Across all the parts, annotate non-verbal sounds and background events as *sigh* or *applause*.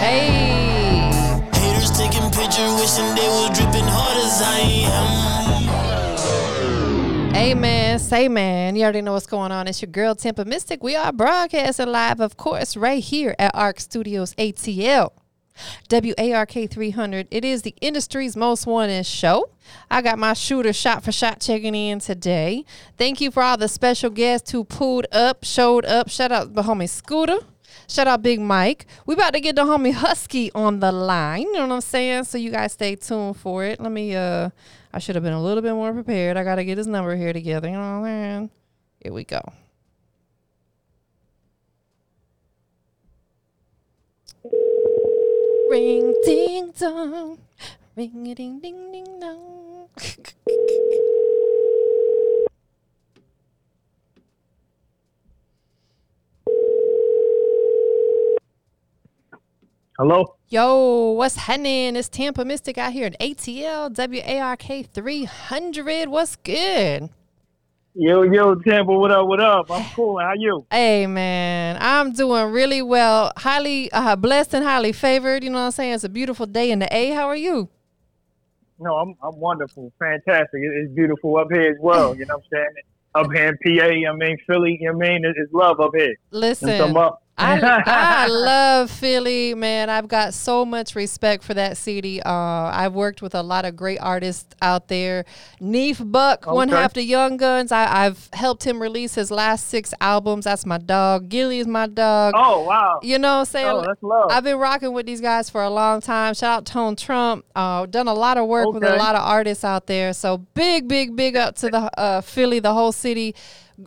Hey. Haters taking pictures, wishing they was dripping hard as I am. Amen. Say man. You already know what's going on. It's your girl Tampa Mystic. We are broadcasting live, of course, right here at ARC Studios ATL. WARK 300. It is the industry's most wanted show. I got my shooter shot for shot checking in today. Thank you for all the special guests who pulled up, showed up. Shout out the homie Scooter. Shout out Big Mike. We about to get the homie Husky on the line. You know what I'm saying? So you guys stay tuned for it. Let me uh I should have been a little bit more prepared. I gotta get his number here together. You know what I'm saying? Here we go. Ring ding dong. Ring ding ding ding dong. *laughs* Hello? Yo, what's happening? It's Tampa Mystic out here in ATL WARK 300. What's good? Yo, yo, Tampa, what up, what up? I'm cool. How you? Hey, man, I'm doing really well. Highly uh, blessed and highly favored. You know what I'm saying? It's a beautiful day in the A. How are you? No, I'm I'm wonderful. Fantastic. It's beautiful up here as well. You know what I'm saying? Up here in PA, I mean Philly, you know what I mean? It's love up here. Listen, some up. I, *laughs* I love Philly, man. I've got so much respect for that city. Uh, I've worked with a lot of great artists out there. Neef Buck, one half the Young Gunz. I, I've helped him release his last six albums. That's my dog. Gilly is my dog. Oh, wow. You know what I'm saying? Oh, that's love. I've been rocking with these guys for a long time. Shout out Tone Trump. Uh, done a lot of work with a lot of artists out there. So big, big, big up to the uh, Philly, the whole city.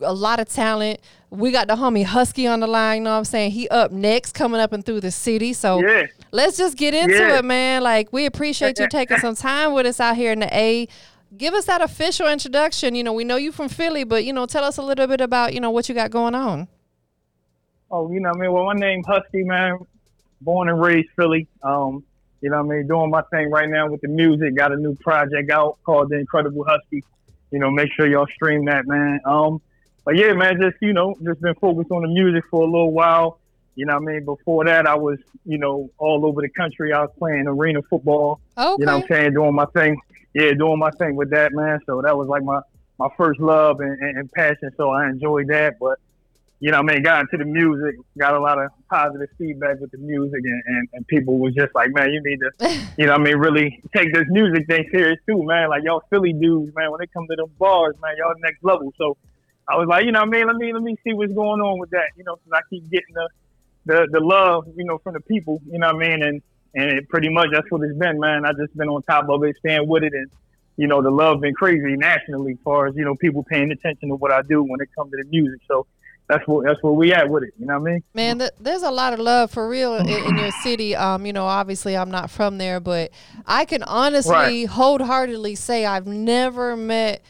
A lot of talent. We got the homie Husky on the line. You know what I'm saying? He up next, coming up and through the city. So Yeah. let's just get into Yeah. it, man. Like we appreciate you taking some time with us out here in the A. Give us that official introduction. You know, we know you from Philly, but you know, tell us a little bit about you know what you got going on. Oh, you know what I mean? Well, my name Husky, man. Born and raised Philly. Um, you know what I mean? Doing my thing right now with the music. Got a new project out called The Incredible Husky. You know, make sure y'all stream that, man. Um, but yeah, man, just, you know, just been focused on the music for a little while. You know what I mean? Before that, I was, you know, all over the country. I was playing arena football. Okay. You know what I'm saying? Doing my thing. Yeah, doing my thing with that, man. So that was like my, my first love and, and, and passion. So I enjoyed that. But, you know what I mean? Got into the music, got a lot of positive feedback with the music, and, and, and people was just like, man, you need to, *laughs* you know what I mean, really take this music thing serious too, man. Like, y'all Philly dudes, man, when it comes to them bars, man, y'all next level. So I was like, you know what I mean? Let me, let me see what's going on with that, you know, because I keep getting the, the, the love, you know, from the people, you know what I mean? And, and it pretty much that's what it's been, man. I just been on top of it, staying with it, and you know the love been crazy nationally, as far as you know people paying attention to what I do when it comes to the music. So that's what that's where we at with it. You know what I mean? Man, th- there's a lot of love for real in, in your city. Um, you know, obviously I'm not from there, but I can honestly, Right. wholeheartedly say I've never met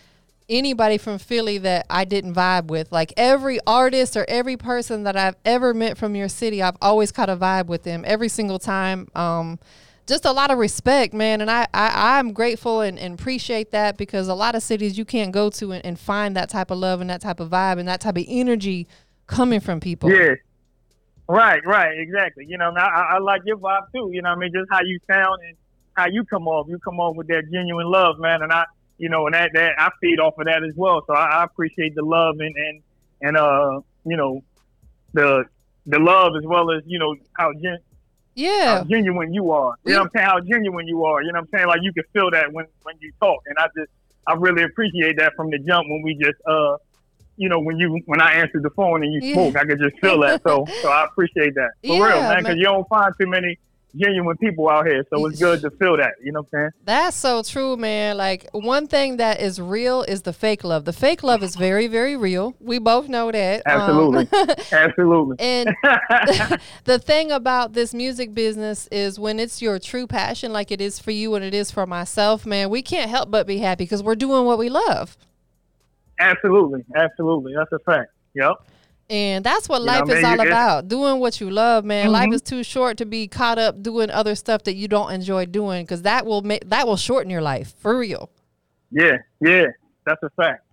anybody from Philly that I didn't vibe with. Like every artist or every person that I've ever met from your city, I've always caught a vibe with them every single time. Um, just a lot of respect, man, and I, I I'm grateful and, and appreciate that because a lot of cities you can't go to and, and find that type of love and that type of vibe and that type of energy coming from people. Yeah. Right, right, exactly. You know, I, I like your vibe too. You know, I mean, just how you sound and how you come off. You come off with that genuine love, man, and I, you know, and that that I feed off of that as well. So I, I appreciate the love and and and uh, you know, the the love as well as you know how gen- Yeah. how genuine you are. You know what I'm saying? How genuine you are. You know what I'm saying? Like you can feel that when when you talk, and I just I really appreciate that from the jump when we just uh. You know, when you when I answered the phone and you Yeah. spoke, I could just feel that. So, so I appreciate that for *laughs* Yeah, real, man. man. Because you don't find too many genuine people out here, so it's good to feel that. You know what I'm saying? That's so true, man. Like one thing that is real is the fake love. The fake love is very, very real. We both know that. Um, Absolutely, *laughs* absolutely. and *laughs* the thing about this music business is when it's your true passion, like it is for you and it is for myself, man, we can't help but be happy because we're doing what we love. absolutely, absolutely. That's a fact. Yep. And that's what You life what I is mean? all about. Doing what you love, man. Life Mhm. is too short to be caught up doing other stuff that you don't enjoy doing because that will make that will shorten your life for real. Yeah, yeah, that's a fact.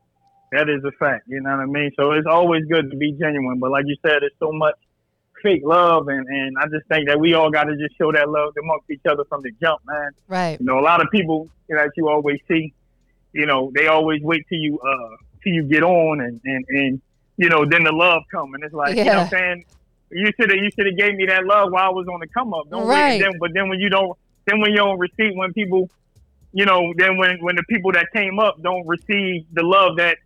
That is a fact. You know what I mean? So it's always good to be genuine. But like you said, it's so much fake love, and and I just think that we all got to just show that love amongst each other from the jump, man. Right. You know, a lot of people you know, that you always see, you know, they always wait till you uh till you get on, and and and you know, then the love come, and it's like you know what I'm saying. You should have you should have gave me that love while I was on the come up. Don't right. wait. Then, but then when you don't, then when you don't receive, when people, you know, then when when the people that came up don't receive the love that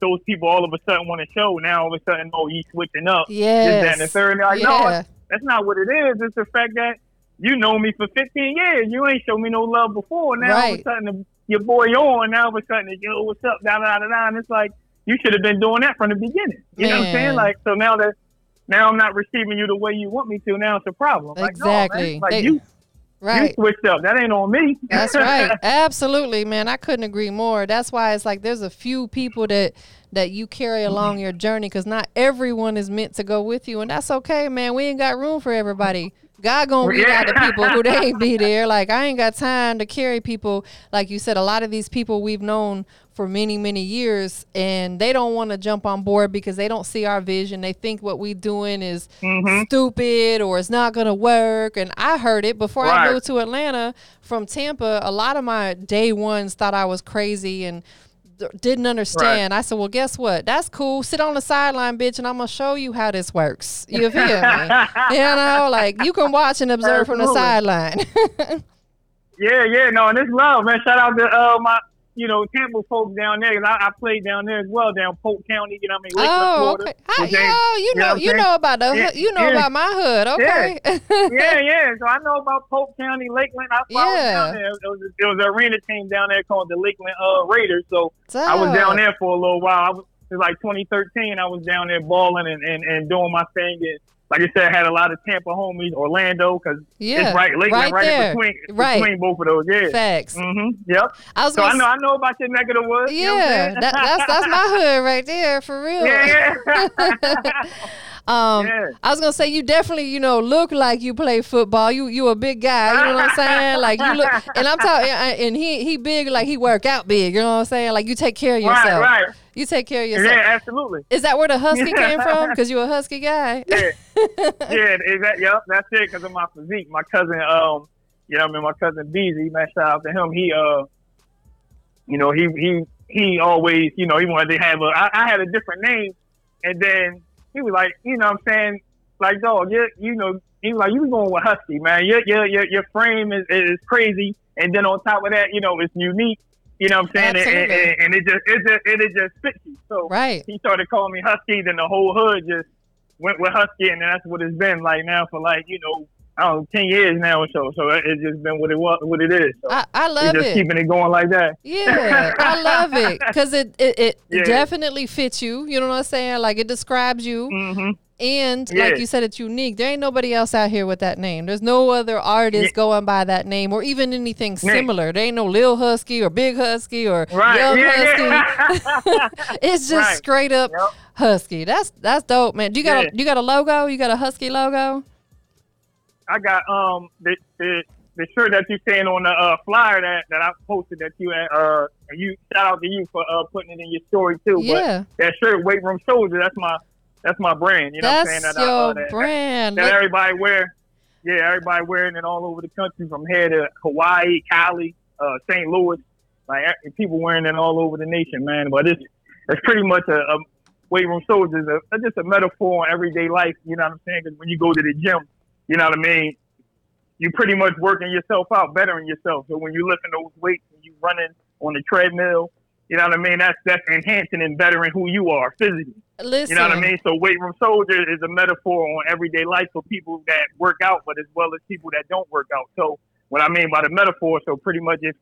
those people all of a sudden want to show. Now all of a sudden, oh, he's switching up. Yes. This, that, and third. Like, yeah. no, that's not what it is. It's the fact that you know me for 15 years. You ain't show me no love before. Now right. all of a sudden, your boy on. Now all of a sudden, yo, what's up? Da da da da. And it's like you should have been doing that from the beginning. You Man. know what I'm saying? Like, so now that now I'm not receiving you the way you want me to. Now it's a problem. Like, no. Exactly. Like They- you, Right. you switched up. That ain't on me. That's right. *laughs* Absolutely, man. I couldn't agree more. That's why it's like there's a few people that that you carry along your journey because not everyone is meant to go with you, and that's okay, man. We ain't got room for everybody. God gonna weed out the people who they ain't be there. Like I ain't got time to carry people. Like you said, a lot of these people we've known for many, many years, and they don't want to jump on board because they don't see our vision. They think what we doing is Mhm. stupid or it's not gonna work. And I heard it before I Right. moved to Atlanta from Tampa. A lot of my day ones thought I was crazy and didn't understand. I said, "Well, guess what? That's cool. Sit on the sideline, bitch, and I'm gonna show you how this works. You feel me? *laughs* you know, like you can watch and observe from the sideline. *laughs* Yeah, yeah, no, and it's love, man. Shout out to uh, my, you know, Tampa folks down there. 'cause I, I played down there as well, down Polk County. You know, what I mean, Lakeland, oh, Florida. okay. Which yo, you know know, you know about the, Yeah, you know yeah. about my hood, okay? yeah, *laughs* yeah. So I know about Polk County, Lakeland. I, I was Yeah. down there. It was, it was an arena team down there called the Lakeland uh, Raiders. So I was down there for a little while. I was, it was like 2013. I was down there balling and, and, and doing my thing. And like I said, I had a lot of Tampa homies, Orlando, because Yeah, it's right, Lakeland, right right, there. in between, Right. between both of those. Yeah. Facts. Mm-hmm. Yep. I was So I know I know about your neck of the woods. you know Yeah, that, that's that's my *laughs* hood right there for real. yeah, yeah. *laughs* Um, Yeah. I was gonna say you definitely, you know, look like you play football. You you a big guy. You know what I'm saying? Like you look, and I'm talking, and he he big, like he work out big. You know what I'm saying? Like you take care of right, yourself. right. You take care of yourself. Yeah, absolutely. Is that where the husky came from? Because you're a husky guy. *laughs* Yeah, yeah, is that, yep, that's it because of my physique. My cousin, um, you know, I mean, my cousin Beezy, man, shout out to him. He, uh, you know, he he he always, you know, he wanted to have a. I, I had a different name, and then he was like, you know, what I'm saying, like, dog, you you know, he was like, you was going with husky, man. Your your your, your frame is is crazy, and then on top of that, you know, it's unique. You know what I'm saying? And, and, and, it just it just it, it just fits you. So Right. he started calling me Husky, then the whole hood just went with Husky, and that's what it's been like now for like you know Know ten years now or so. So it's just been what it was, what it is. So I, I love just it. keeping it going like that. Yeah, I love it *laughs* because it it, it Yeah. definitely fits you. You know what I'm saying? Like it describes you. hmm And Yeah. like you said, it's unique. There ain't nobody else out here with that name. There's no other artist Yeah. going by that name or even anything similar. There ain't no Lil Husky or Big Husky or Right? Young Husky. *laughs* It's just Right. straight up Yep. Husky. That's that's dope, man. Do you got a you got a logo? You got a Husky logo? I got um the the, the shirt that you saying on the uh, flyer that, that I posted that you had uh and you shout out to you for uh, putting it in your story too. Yeah. But that shirt, weight room soldier, that's my that's my brand. You know That's what I'm saying? That, your I, uh, that, brand. that Look- everybody wear. Yeah, everybody wearing it all over the country, from here to Hawaii, Cali, uh, St. Louis. Like people wearing it all over the nation, man. But it's it's pretty much a, a weight room soldiers is a, just a metaphor on everyday life. You know what I'm saying? Because when you go to the gym, you know what I mean. You pretty much working yourself out, bettering yourself. So when you lifting those weights, and you running on the treadmill, you know what I mean. That's that's enhancing and bettering who you are physically. Listen, You know what I mean? So weight room soldier is a metaphor on everyday life for people that work out, but as well as people that don't work out. So what I mean by the metaphor, so pretty much if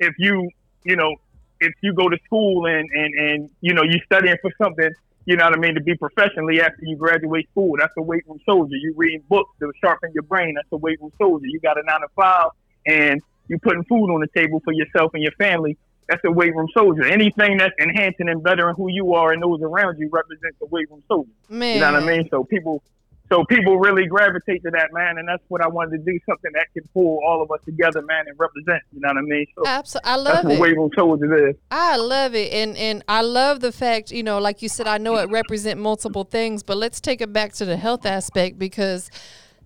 if you you know if you go to school and and and you know you studying for something, you know what I mean, to be professionally after you graduate school, that's a weight room soldier. You reading books to sharpen your brain, that's a weight room soldier. You got a nine to five, and you putting food on the table for yourself and your family. That's a weight room soldier. Anything that's enhancing and bettering who you are and those around you represents a weight room soldier. man. You know what I mean? So people, so people really gravitate to that, man, and that's what I wanted to do, something that can pull all of us together, man, and represent. You know what I mean? So Absolutely, I love that's what it. Wave it is. I love it, and and I love the fact you know, like you said, I know it represent multiple things, but let's take it back to the health aspect because,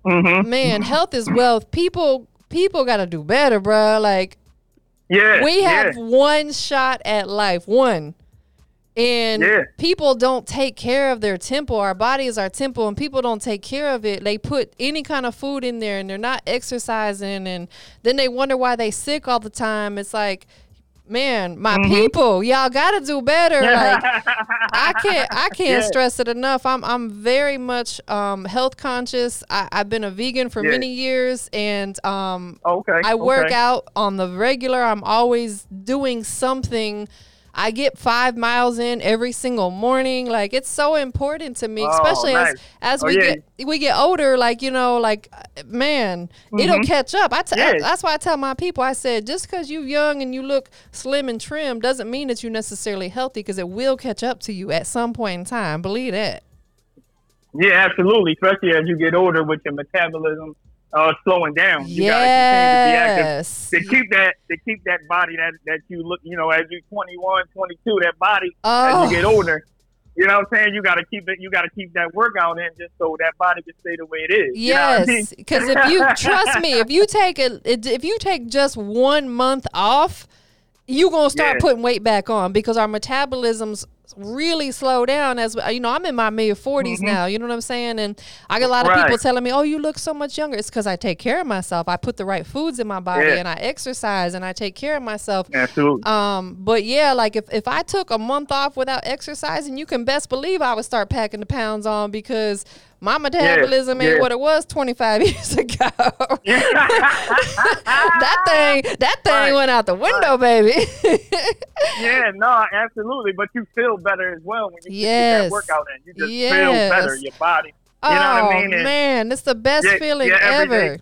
Mm-hmm. man, health is wealth. People people got to do better, bruh. Like Yeah, we have yeah. one shot at life, one. And Yeah. people don't take care of their temple. Our body is our temple, and people don't take care of it. They put any kind of food in there, and they're not exercising, and then they wonder why they sick all the time. It's like, man, my Mm-hmm. people, y'all got to do better. Like, I can't I *laughs* can't Yeah. stress it enough. I'm I'm very much um, health conscious. I, I've been a vegan for Yeah. many years, and um, okay. I work okay. out on the regular. I'm always doing something. I get five miles in every single morning. Like it's so important to me, Oh, especially nice. as as Oh, we yeah. get we get older. Like you know, like man, it'll mm-hmm. catch up. I t- Yeah. that's why I tell my people. I said just because you're young and you look slim and trim doesn't mean that you're necessarily healthy because it will catch up to you at some point in time. Believe that. Yeah, absolutely. Especially as you get older with your metabolism uh, slowing down. You gotta continue to be active Yes. to keep that to keep that body that that you look you know as you're 21 22 that body Oh. as you get older you know what i'm saying you got to keep it you got to keep that workout in just so that body can stay the way it is you know I mean? Yes, because if you trust me, if you take a if you take just one month off, you're gonna start Yeah. putting weight back on because our metabolisms really slow down as you know i'm in my mid 40s now you know what i'm saying? And i get a lot of people Mm-hmm. Telling me oh you look so much younger. It's because i take care of myself. I put the right foods in my body Yeah. and i exercise and i take care of myself. Absolutely um, but yeah, like if, if I took a month off without exercising, you can best believe I would start packing the pounds on because my metabolism ain't yeah. what it was 25 *laughs* years ago. *laughs* that thing, that thing Right, went out the window, baby. *laughs* yeah no absolutely but you feel better as well when you get Yes. that workout in you just Yes. feel better your body oh you know what i oh, mean And man, it's the best Yeah, feeling yeah, ever. day.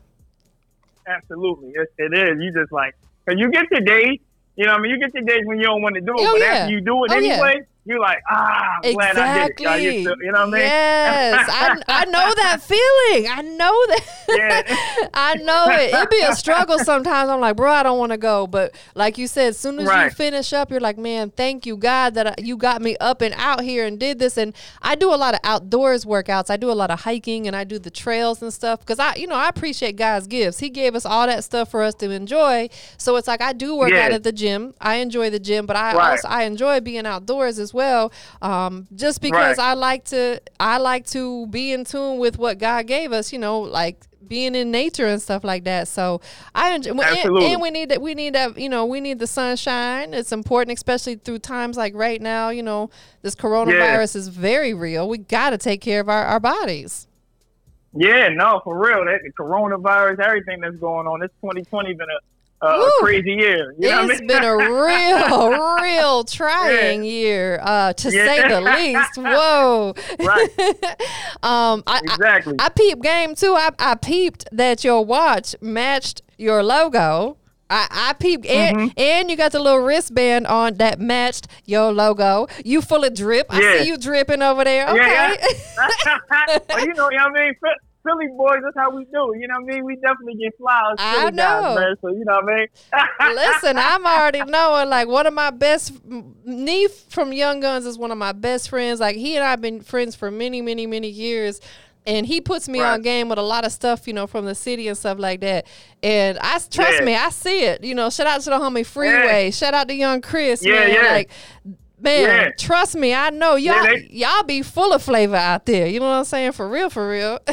absolutely it, it is you just like because you get the days you know what i mean you get the days when you don't want to do it Oh, but yeah. after you do it Oh, anyway you're like ah I'm glad I did it Exactly. You know what I mean Yes, I, I know *laughs* that feeling. I know that. Yeah. *laughs* I know it. It'd be a struggle sometimes. I'm like, bro, I don't want to go. But like you said, as soon as you finish up, you're like, man, thank you, God, that I, you got me up and out here and did this. And I do a lot of outdoors workouts. I do a lot of hiking and I do the trails and stuff because I, you know, I appreciate God's gifts. He gave us all that stuff for us to enjoy. So it's like I do work Yeah. out at the gym. I enjoy the gym, but I Right. also I enjoy being outdoors as well. Um, just because Right. I like to I like to be in tune with what God gave us, you know, like being in nature and stuff like that. So I enjoy, and, and we need that. We need that. You know, we need the sunshine. It's important, especially through times like right now. You know, this coronavirus is very real. We got to take care of our, our bodies. Yeah, no, for real. That the coronavirus, everything that's going on. This 2020 been a, a, a crazy year. You know I mean? been a real, *laughs* real trying year, uh, to Yeah. say the least. Whoa. Right. *laughs* um, I, I, exactly. I peeped game too. I, I peeped that your watch matched your logo. I, I peeped and, Mm-hmm. and you got the little wristband on that matched your logo. You full of drip. I see you dripping over there. Okay. Yeah, yeah. *laughs* well, you know what I mean? Phil- Philly boys, that's how we do. You know what I mean? We definitely get flowers. I know. Guys, man, so, you know what I mean? *laughs* Listen, I'm already knowing like one of my best Neef from Young Gunz is one of my best friends. Like he and I've been friends for many, many, many years. And he puts me Right. on game with a lot of stuff, you know, from the city and stuff like that. And I trust Yeah. me, I see it. You know, shout out to the homie Freeway. Shout out to Young Chris. Yeah, man. yeah. Like, man, Yeah. trust me, I know y'all. Yeah, they- y'all be full of flavor out there. You know what I'm saying? For real, for real. *laughs*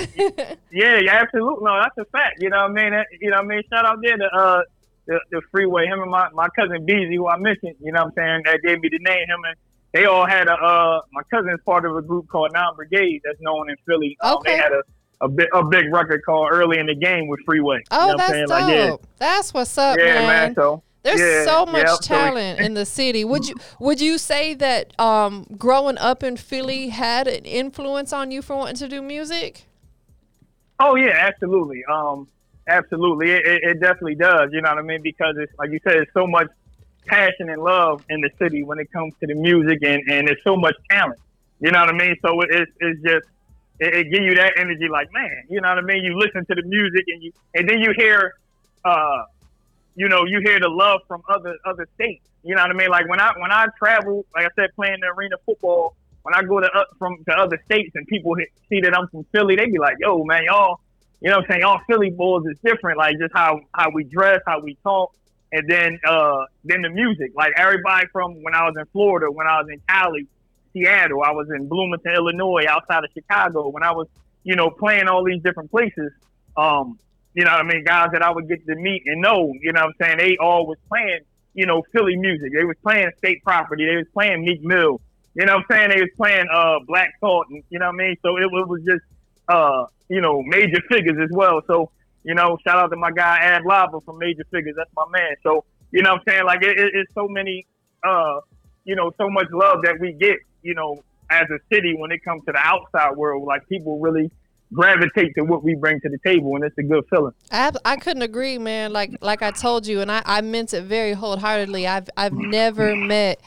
Yeah, yeah, absolutely. No, that's a fact. You know what I mean? That- You know what I mean? Shout out there to uh, the, the freeway. Him and my, my cousin Beezy, who I mentioned, you know what I'm saying? That gave me the name. Him and they all had a, uh, my cousin's part of a group called Non Brigade that's known in Philly. Um, Okay. They had a, a, big, a big record called Early in the Game with Freeway. oh, you know what that's I'm dope. Like, That's what's up, yeah, yeah, man. man. So, There's Yeah, so much so we- talent in the city. Would you would you say that um, growing up in Philly had an influence on you for wanting to do music? Oh yeah, absolutely. Um, absolutely. It, it, it definitely does. You know what I mean? Because it's like you said, it's so much passion and love in the city when it comes to the music, and and there's so much talent. You know what I mean? So it- it's it's just it, it give you that energy. Like man, you know what I mean. You listen to the music and you and then you hear, uh, you know, you hear the love from other other states. You know what I mean? Like when I when I travel, like I said, playing the arena football. When I go to uh, from to other states and people hit, see that I'm from Philly, they be like, "Yo, man, y'all, you know what I'm saying? Y'all Philly boys is different. Like just how how we dress, how we talk, and then uh then the music. Like everybody from when I was in Florida, when I was in Cali, Seattle, I was in Bloomington, Illinois, outside of Chicago. When I was, you know, playing all these different places, um, you know what I mean, guys that I would get to meet and know, you know what I'm saying, they all was playing, you know, Philly music. They was playing state property, they was playing Meek Mill. You know what I'm saying? They was playing uh Black Thought and you know what I mean? So it, it was just uh, you know, major figures as well. So, you know, shout out to my guy Ab-Liva from Major Figures. That's my man. So, you know what I'm saying? Like it, it, it's so many uh, you know, so much love that we get, you know, as a city when it comes to the outside world. Like people really gravitate to what we bring to the table and it's a good feeling. I, I couldn't agree, man. Like like I told you, and I, I meant it very wholeheartedly. I've I've never met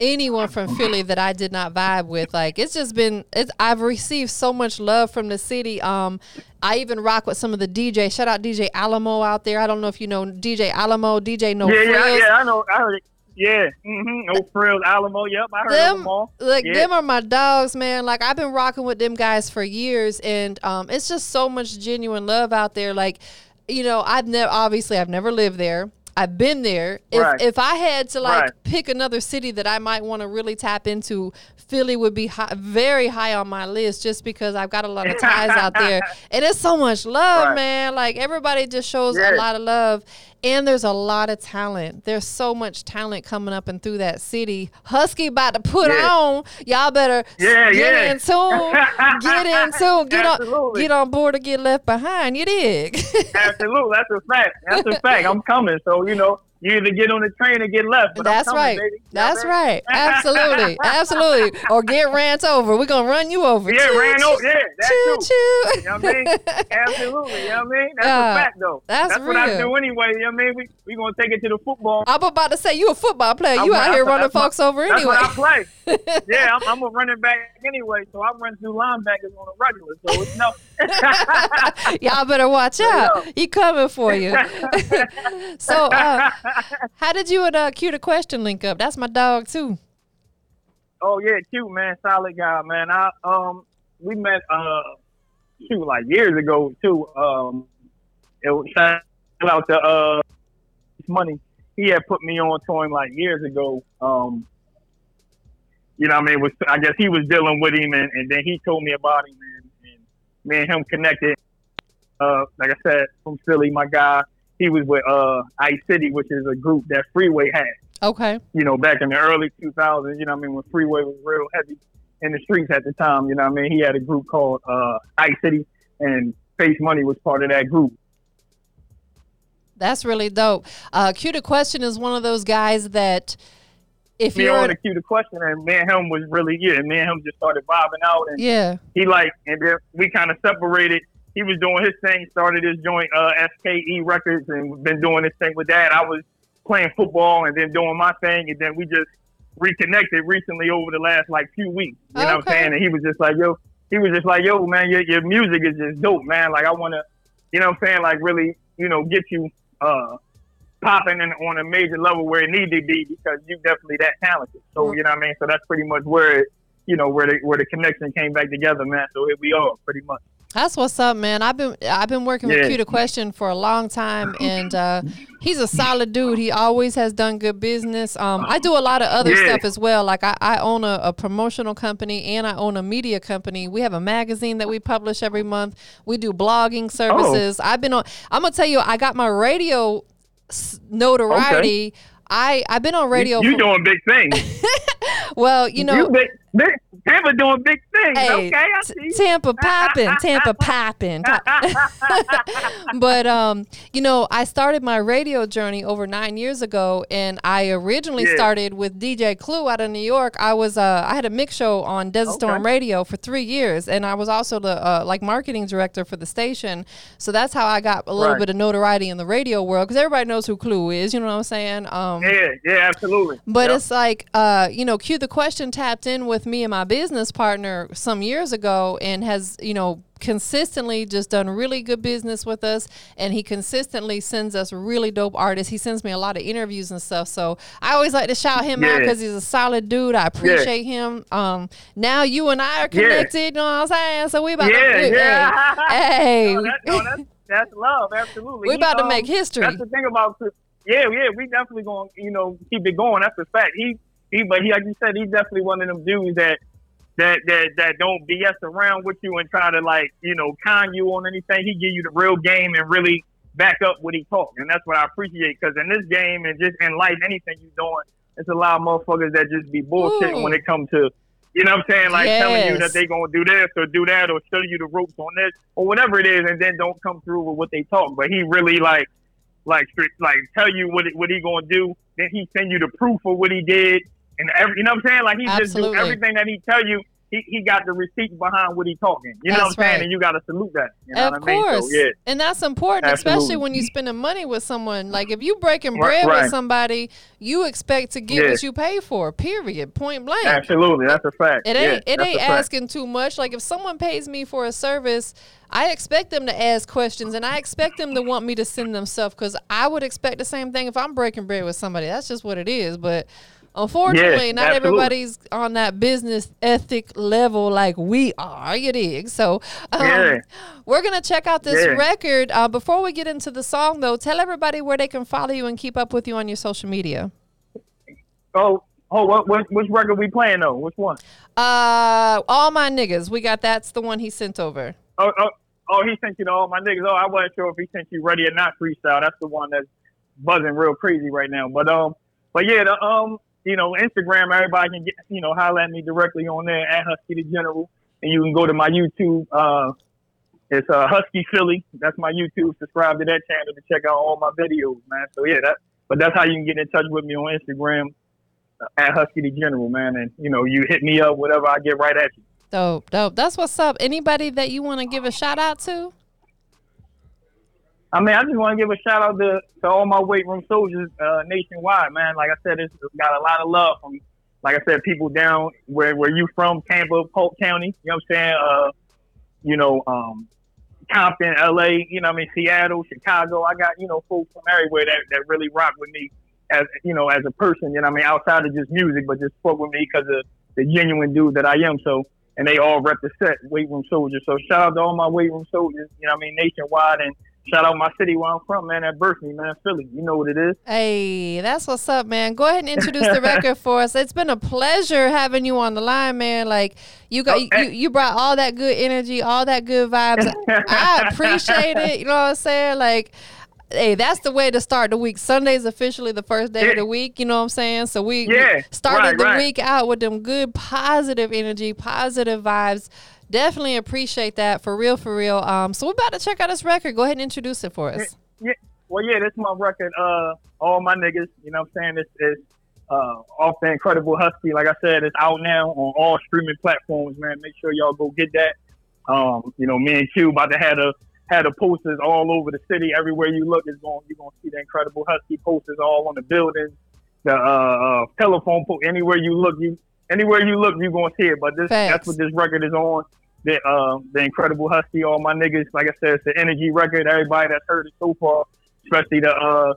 anyone from Philly that I did not vibe with. Like it's just been it's I've received so much love from the city. Um I even rock with some of the DJ. Shout out DJ Alamo out there. I don't know if you know DJ Alamo, DJ No yeah, yeah, yeah, I know. I heard it. Yeah, mm-hmm. No frills, Alamo. Yep, I heard them, them all. like Yeah. them are my dogs, man. Like I've been rocking with them guys for years, and um, it's just so much genuine love out there. Like, you know, I've never obviously I've never lived there. I've been there. If Right. if I had to like Right. pick another city that I might want to really tap into, Philly would be high, very high on my list, just because I've got a lot of ties out there, *laughs* and it's so much love, Right. man. Like everybody just shows a lot of love, and there's a lot of talent. There's so much talent coming up and through that city. Husky about to put Yeah. on. Y'all better Yeah, get yeah. in soon. Get in *laughs* soon. Get on get on board or get left behind. You dig? *laughs* Absolutely, that's a fact. That's a fact. I'm coming. So you know, you either get on the train or get left. But That's coming, right. baby. That's what right. Absolutely. *laughs* Absolutely. Or get ran over. We're gonna run you over. Yeah, Choo, ran over. Yeah, that's choo, too. choo. You know what I mean? *laughs* Absolutely. You know what I mean? That's Yeah, a fact, though. That's what that's I do anyway. You know what I mean? We we gonna take it to the football. I'm about to say you a football player. You I'm- out here that's- running that's my- folks over That's anyway. what I play. *laughs* yeah, I'm, I'm a running back anyway, so I run through linebackers on a regular. So it's no. *laughs* Y'all better watch out. He coming for you. *laughs* so, uh, how did you and uh, Q the question link up? That's my dog too. Oh yeah, cute man, solid guy, man. I um we met uh shoot like years ago too. Um it was shout out to uh money. He had put me on to him like years ago. Um you know what I mean, was I guess he was dealing with him and, and then he told me about him me and him connected. Uh like I said, from Philly, my guy. He was with uh Ice City, which is a group that Freeway had Okay. you know, back in the early 2000s, you know what I mean, when Freeway was real heavy in the streets at the time, you know what I mean, he had a group called uh, Ice City, and Face Money was part of that group. That's really dope. Uh, Q the question is one of those guys that if Me you're on the cue the question, and me and him was really, yeah, me and him just started vibing out, and yeah he like, and then we kind of separated. He was doing his thing, started his joint uh, SKE Records, and been doing his thing with that. I was playing football and then doing my thing, and then we just reconnected recently over the last like few weeks. You know what I'm saying? And he was just like, yo, he was just like, yo, man, your, your music is just dope, man. Like I want to, you know what I'm saying? Like really, you know, get you uh popping in, on a major level where it need to be because you definitely that talented. So you know what I mean? So that's pretty much where it, you know where the where the connection came back together, man. So here we are, pretty much. That's what's up, man. I've been I've been working with Yeah. Q the question for a long time, *laughs* and uh, he's a solid dude. He always has done good business. Um, I do a lot of other Yeah. stuff as well. Like I, I own a, a promotional company and I own a media company. We have a magazine that we publish every month. We do blogging services. I've been on. I'm gonna tell you, I got my radio notoriety. I I've been on radio. You, for, doing big things. *laughs* well, you know, you big, big, Tampa doing big things. Hey, okay, I see. Tampa popping, Tampa *laughs* popping. *laughs* but um, you know, I started my radio journey over nine years ago, and I originally Yeah. started with DJ Clue out of New York. I was uh, I had a mix show on Desert Storm Radio for three years, and I was also the uh, like marketing director for the station. So that's how I got a little Right. bit of notoriety in the radio world because everybody knows who Clue is. You know what I'm saying? Um, Yeah, yeah, absolutely. but Yep. it's like, uh, you know, Q the question tapped in with me and my business partner some years ago and has, you know, consistently just done really good business with us and he consistently sends us really dope artists he sends me a lot of interviews and stuff so i always like to shout him out because he's a solid dude i appreciate him um now you and i are connected you know what i'm saying so we about Yeah, to yeah. *laughs* hey, No, that, no, that's, that's love, absolutely. *laughs* we He, about to um, make history That's the thing about. Yeah, yeah, we definitely going to you know keep it going. That's a fact. He he, but he like you said, he's definitely one of them dudes that that that that don't BS around with you and try to like you know con you on anything. He give you the real game and really back up what he talk, and that's what I appreciate. Because in this game and just in life, anything you doing, it's a lot of motherfuckers that just be bullshit Ooh. when it comes to. You know what I'm saying? Like telling you that they gonna do this or do that or show you the ropes on this or whatever it is, and then don't come through with what they talk. But he really like like like tell you what it, what he gonna do. Then he send you the proof of what he did, and every, you know what I'm saying. Like he just do everything that he tell you. He, he got the receipts behind what he talking. You know That's what I'm saying? And you got to salute that. You know of what I mean? course, So, yeah. and that's important, especially when you're spending money with someone. Like if you breaking Right, bread with somebody, you expect to get Yeah. what you pay for. Period. Point blank. Absolutely, that's a fact. It Yeah, ain't it ain't asking too much. Like if someone pays me for a service, I expect them to ask questions and I expect them to want me to send them stuff because I would expect the same thing if I'm breaking bread with somebody. That's just what it is. But unfortunately, Yeah, not absolutely. everybody's on that business ethic level like we are. You dig? So um, Yeah. we're gonna check out this Yeah. record. Uh, before we get into the song, though, tell everybody where they can follow you and keep up with you on your social media. Oh, oh, what, what, which record we playing though? Which one? Uh, all my niggas. We got that's the one he sent over. Oh, oh, oh, he sent you to all my niggas. Oh, I wasn't sure if he sent you ready or not freestyle. That's the one that's buzzing real crazy right now. But um, but yeah, the um, you know, Instagram, everybody can get you know holler at me directly on there at Husky the General, and you can go to my YouTube. Uh, it's uh Husky Philly. That's my YouTube. Subscribe to that channel to check out all my videos, man. So yeah, that. But that's how you can get in touch with me on Instagram uh, at Husky the General, man. And you know, you hit me up, whatever, I get right at you. Dope, dope. That's what's up. Anybody that you want to give a shout out to? I mean, I just want to give a shout out to, to all my weight room soldiers uh, nationwide, man. Like I said, it's got a lot of love from, like I said, people down where where you from, Tampa, Polk County. You know what I'm saying? Uh, you know, um, Compton, L.A. You know, I mean, Seattle, Chicago. I got you know folks from everywhere that, that really rock with me as you know as a person. You know, I mean, outside of just music, but just fuck with me because of the genuine dude that I am. So. And they all represent weight room soldiers. So shout out to all my weight room soldiers. You know, I mean, nationwide, and Shout out my city where I'm from, man. At Berkeley, man, Philly. You know what it is. Hey, that's what's up, man. Go ahead and introduce the record for us. It's been a pleasure having you on the line, man. Like you got you, Okay. you brought all that good energy, all that good vibes. I *laughs* appreciate it. You know what I'm saying? Like Hey, that's the way to start the week. Sunday's officially the first day of the week. You know what I'm saying? So we, we started right, the right. week out with them good, positive energy, positive vibes. Definitely appreciate that for real, for real. Um, so we're about to check out this record. Go ahead and introduce it for us. Yeah. Well, yeah, this is my record. Uh, all my niggas. You know what I'm saying? It's, it's uh, off the Incredible Husky. Like I said, it's out now on all streaming platforms, man. Make sure y'all go get that. Um, you know, me and Q about to have a had the posters all over the city. Everywhere you look, is going you're gonna see the Incredible Husky posters all on the buildings, the uh, uh, telephone po Anywhere you look, you anywhere you look, you're gonna see it. But this that's what this record is on. The uh, the Incredible Husky, all my niggas. Like I said, it's the energy record. Everybody that's heard it so far, especially the uh,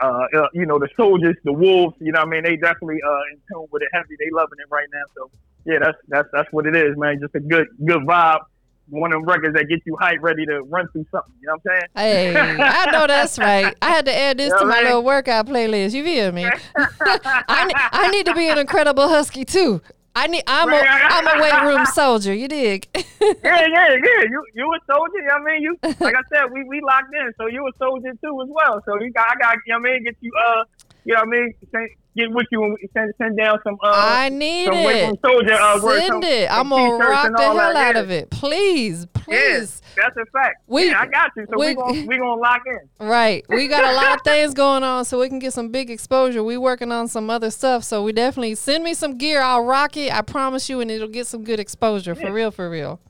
uh, uh, you know, the soldiers, the wolves. You know, what I mean, they definitely uh in tune with it heavy. They loving it right now. So yeah, that's that's that's what it is, man. Just a good good vibe. One of them records that gets you hype, ready to run through something. You know what I'm saying? Hey, I know that's right. I had to add this Yeah, to my right. little workout playlist. You feel me? *laughs* I, I need to be an incredible husky too. I need. I'm a. I'm a weight room *laughs* soldier. You dig? *laughs* yeah, yeah, yeah. You you a soldier. You know I mean? You like I said, we, we locked in, so you a soldier too as well. So you got I got you know I mean, get you uh you know what I mean, send, get with you and send send down some uh I need some it. soldier uh Send some- it. some I'm gonna rock the hell out yeah. of it. Please, please. Yeah, that's a fact. We- yeah, I got you. So we- we, gonna we gonna lock in. Right. We *laughs* got a lot of things going on so we can get some big exposure. We working on some other stuff. So we definitely send me some gear. I'll rock it. I promise you and it'll get some good exposure. For real, for real.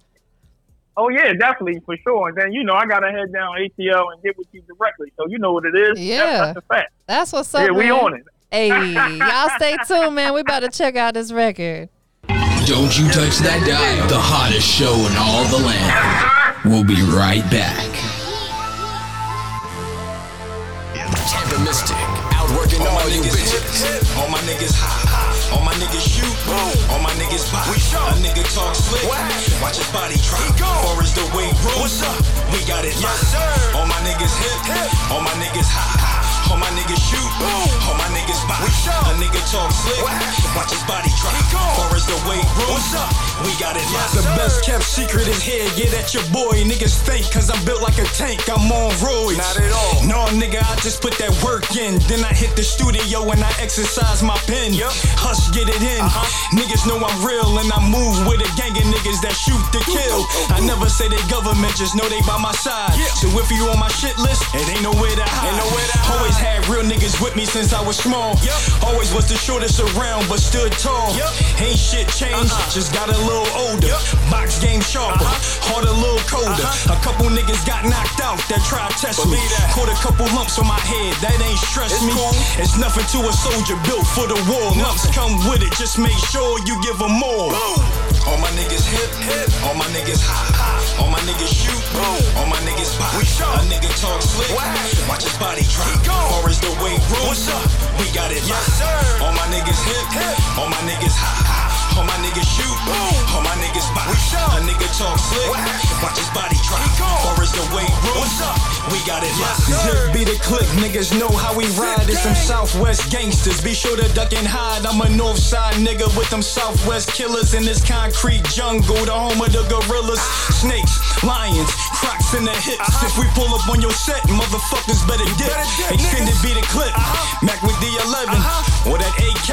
Oh yeah, definitely for sure. And then you know I gotta head down ATL and get with you directly. So you know what it is. Yeah. that's, that's a fact. That's what's up. Yeah, we on it. Hey, *laughs* y'all stay tuned, man. We about to check out this record. Don't you touch that dial. The hottest show in all the land. We'll be right back. Tampa Mystic, outworking all, all you bitches. Hip, hip. All my niggas high, all my niggas shoot, bro. all my niggas buy. A nigga talk slick, watch his body drop. Far as the weight room, what's up? We got it Yes, locked. All my niggas hip, hip. all my niggas high. All my niggas shoot, all my niggas. A nigga talk slick, watch his body drop. Far as the weight room, what's up? We got it locked. The best kept secret in here, get at your boy. Niggas think cause I'm built like a tank, I'm on roids. Not at all. No, nigga, I just put that work in. Then I hit the studio and I exercise my pen. Yep. Hush, get it in. Uh-huh. Niggas know I'm real and I move with a gang of niggas that shoot to kill. I never say they government, just know they by my side. Yeah. So if you on my shit list, it ain't nowhere to hide. Ain't nowhere to hide. Always had real niggas with me since I was small. Yep. Always was the shortest around, but stood tall. Yep. Ain't shit changed, Uh-uh. just got a little older. Yep. Box game sharper, Uh-huh. heart a little colder. Uh-huh. A couple niggas got knocked out that tried to test me. That. Caught a couple lumps on my head, that ain't stress It's me. cool. It's nothing to a soldier built for the war. Lumps come with it, just make sure you give them more. All my niggas hip, hip. All my niggas high, high. All my niggas shoot, all my niggas buy. We sure. A nigga talk slick, watch his body drop. Far as the weight room, What's up? We got it Yes, locked. sir. All my niggas hip, Hip. All my niggas high, high. All my niggas shoot, all my niggas buy. We sure. A nigga talk slick, watch his body drop. Far as the weight room, What's up? We got it locked. Zip be the click, niggas know how we ride. It's some Southwest gangsters. Be sure to duck and hide. I'm a North Side nigga with them Southwest killers in this concrete jungle, the home of the gorillas, snakes, lions, crocs in the hips. If we pull up on your set, motherfuckers better dip. Better dip, Extended niggas. be the clip, Mac with the 11 or that AK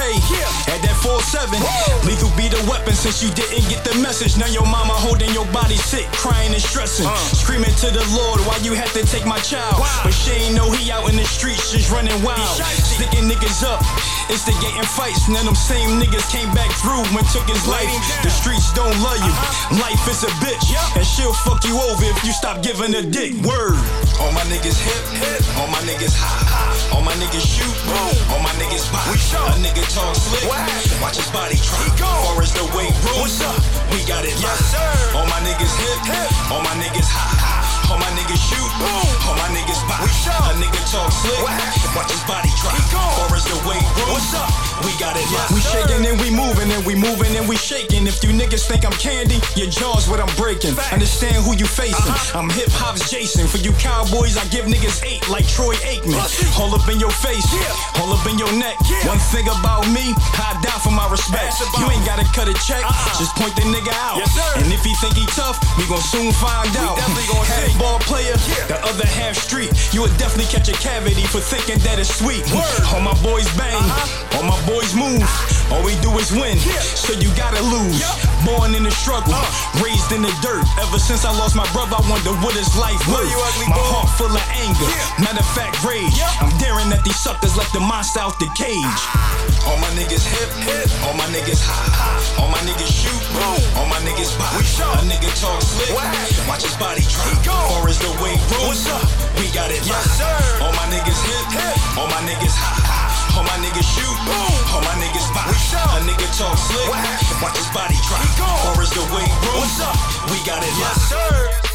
at that 47. Lethal be the weapon since you didn't get the message. Now your mama holding your body sick, crying and stressing, uh. screaming to the Lord why you had to take my child. But she ain't know he out in the streets just running wild, sticking niggas up, instigating fights. None them same niggas came back through when took his life. The streets don't love you, uh-huh. life is a bitch, and she'll fuck you over if you stop giving a dick. Word. All my niggas hip, hip. All my niggas high, high. All my niggas shoot, boom. all my niggas sure. A nigga talk slick, watch his body drop. Far as the weight room, What's up? We got it Yes, locked. sir. All my niggas hip, Hip. All my niggas high. All my niggas shoot, all my niggas buy. We sure. A nigga talk slick, watch his body drop. Far as the weight room, What's up? We got it locked. We shaking and we moving and we moving and we shaking. If you niggas think I'm candy, your jaw's what I'm breaking. Understand who you facing. Uh-huh. I'm hip hop's Jason. For you cowboys, I give niggas eight like Troy Aikman. All up in your face, all up in your neck. Yeah. One thing about me, I die for my respect. You ain't gotta cut a check, uh-uh. just point the nigga out. Yes. And if he think he tough, we gon' soon find out. definitely player, Yeah. the other half street. You would definitely catch a cavity for thinking that it's sweet. Word. All my boys bang, uh-huh. all my boys move. All we do is win, Yeah. so you gotta lose. Born in the struggle, uh. raised in the dirt. Ever since I lost my brother, I wonder what is life worth. my boy. heart full of anger, Yeah. matter of fact, rage. I'm daring at these suckers like the monster out the cage. All my niggas hip, hip. All my niggas high, high. All my niggas shoot, boom. all my niggas buy. We. A nigga talk slick, watch his body drop. Far as the What's up? We got it Yes, locked. sir. All my niggas hip, hip. All my niggas high, high. All my niggas shoot, all my niggas buy. We sure. A nigga talk slick, watch his body drop. Far as the weight room, What's up? We got it Yes, locked. sir.